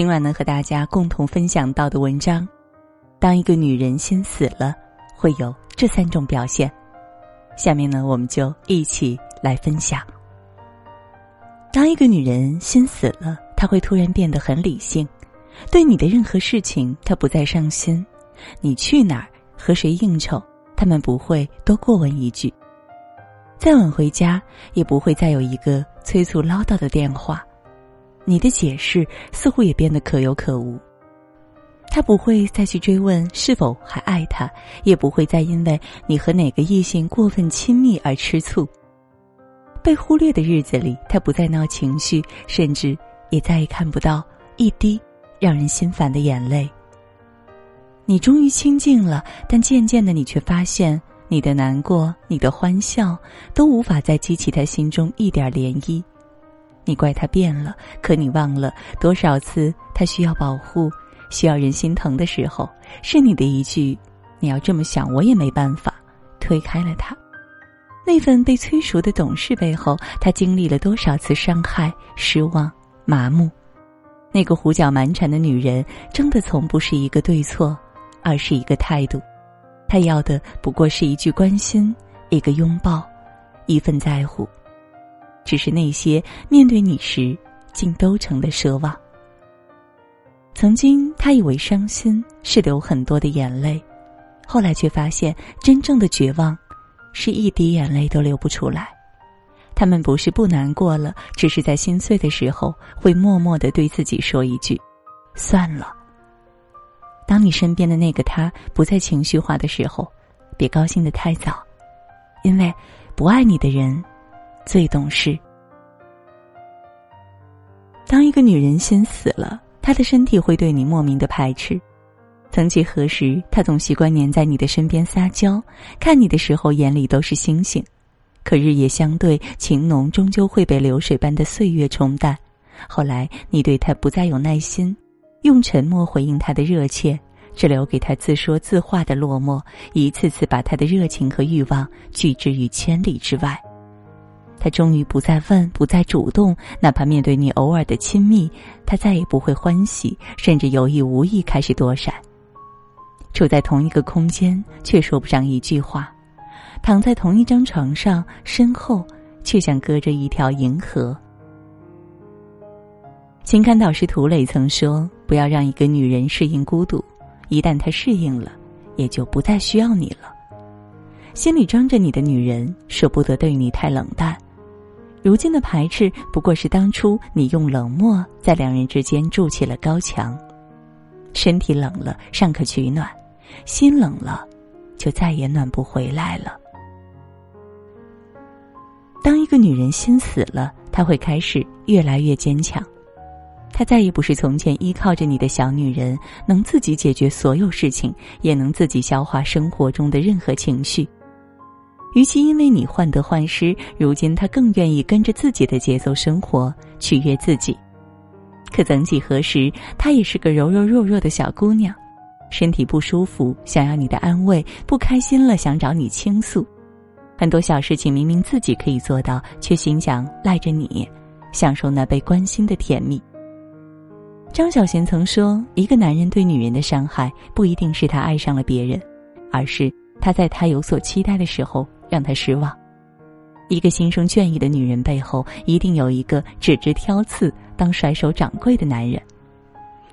今晚呢，和大家共同分享到的文章：当一个女人心死了，会有这三种表现。下面呢，我们就一起来分享。当一个女人心死了，她会突然变得很理性，对你的任何事情她不再上心。你去哪儿和谁应酬，他们不会多过问一句。再晚回家，也不会再有一个催促唠叨的电话。你的解释似乎也变得可有可无。他不会再去追问是否还爱他，也不会再因为你和哪个异性过分亲密而吃醋。被忽略的日子里，他不再闹情绪，甚至也再也看不到一滴让人心烦的眼泪。你终于清静了，但渐渐的，你却发现你的难过、你的欢笑都无法再激起他心中一点涟漪。你怪他变了，可你忘了多少次他需要保护、需要人心疼的时候，是你的一句“你要这么想，我也没办法”，推开了他。那份被催熟的懂事背后，他经历了多少次伤害、失望、麻木？那个胡搅蛮缠的女人，真的从不是一个对错，而是一个态度。她要的不过是一句关心、一个拥抱、一份在乎。只是那些面对你时，竟都成了奢望。曾经，他以为伤心是流很多的眼泪，后来却发现，真正的绝望，是一滴眼泪都流不出来。他们不是不难过了，只是在心碎的时候，会默默的对自己说一句：“算了。”当你身边的那个他不再情绪化的时候，别高兴的太早，因为不爱你的人。最懂事。当一个女人心死了，她的身体会对你莫名的排斥。曾几何时，她总习惯黏在你的身边撒娇，看你的时候眼里都是星星。可日夜相对，情浓终究会被流水般的岁月冲淡。后来，你对她不再有耐心，用沉默回应她的热切，只留给她自说自话的落寞，一次次把她的热情和欲望拒之于千里之外。他终于不再问，不再主动，哪怕面对你偶尔的亲密，他再也不会欢喜，甚至有意无意开始躲闪。处在同一个空间，却说不上一句话；躺在同一张床上，身后却像隔着一条银河。情感导师涂磊曾说：“不要让一个女人适应孤独，一旦她适应了，也就不再需要你了。心里装着你的女人，舍不得对你太冷淡。”如今的排斥，不过是当初你用冷漠在两人之间筑起了高墙。身体冷了尚可取暖，心冷了，就再也暖不回来了。当一个女人心死了，她会开始越来越坚强，她再也不是从前依靠着你的小女人，能自己解决所有事情，也能自己消化生活中的任何情绪。与其因为你患得患失，如今他更愿意跟着自己的节奏生活，取悦自己。可曾几何时，她也是个柔柔弱弱的小姑娘，身体不舒服，想要你的安慰；不开心了，想找你倾诉。很多小事情明明自己可以做到，却心想赖着你，享受那被关心的甜蜜。张小娴曾说：“一个男人对女人的伤害，不一定是他爱上了别人，而是他在他有所期待的时候。”让他失望。一个心生倦意的女人背后，一定有一个只知挑刺、当甩手掌柜的男人。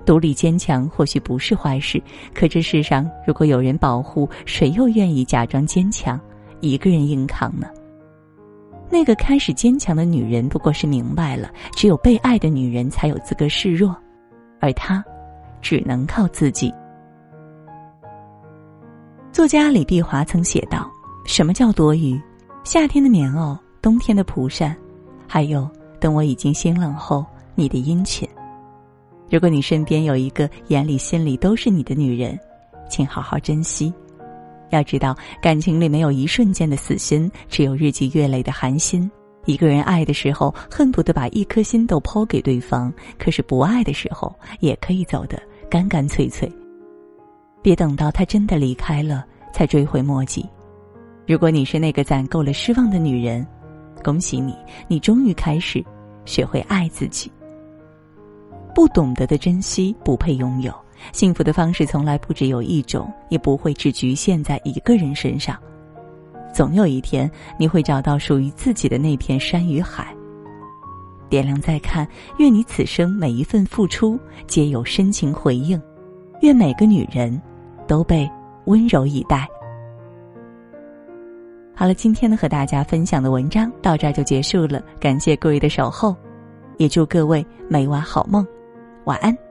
独立坚强或许不是坏事，可这世上如果有人保护，谁又愿意假装坚强，一个人硬扛呢？那个开始坚强的女人，不过是明白了，只有被爱的女人才有资格示弱，而她，只能靠自己。作家李碧华曾写道。什么叫多余？夏天的棉袄，冬天的蒲扇，还有等我已经心冷后，你的殷勤。如果你身边有一个眼里心里都是你的女人，请好好珍惜。要知道，感情里没有一瞬间的死心，只有日积月累的寒心。一个人爱的时候，恨不得把一颗心都抛给对方；可是不爱的时候，也可以走得干干脆脆。别等到他真的离开了，才追悔莫及。如果你是那个攒够了失望的女人，恭喜你，你终于开始学会爱自己。不懂得的珍惜，不配拥有。幸福的方式从来不只有一种，也不会只局限在一个人身上。总有一天，你会找到属于自己的那片山与海。点亮再看，愿你此生每一份付出皆有深情回应，愿每个女人都被温柔以待。好了，今天呢和大家分享的文章到这儿就结束了，感谢各位的守候，也祝各位每晚好梦，晚安。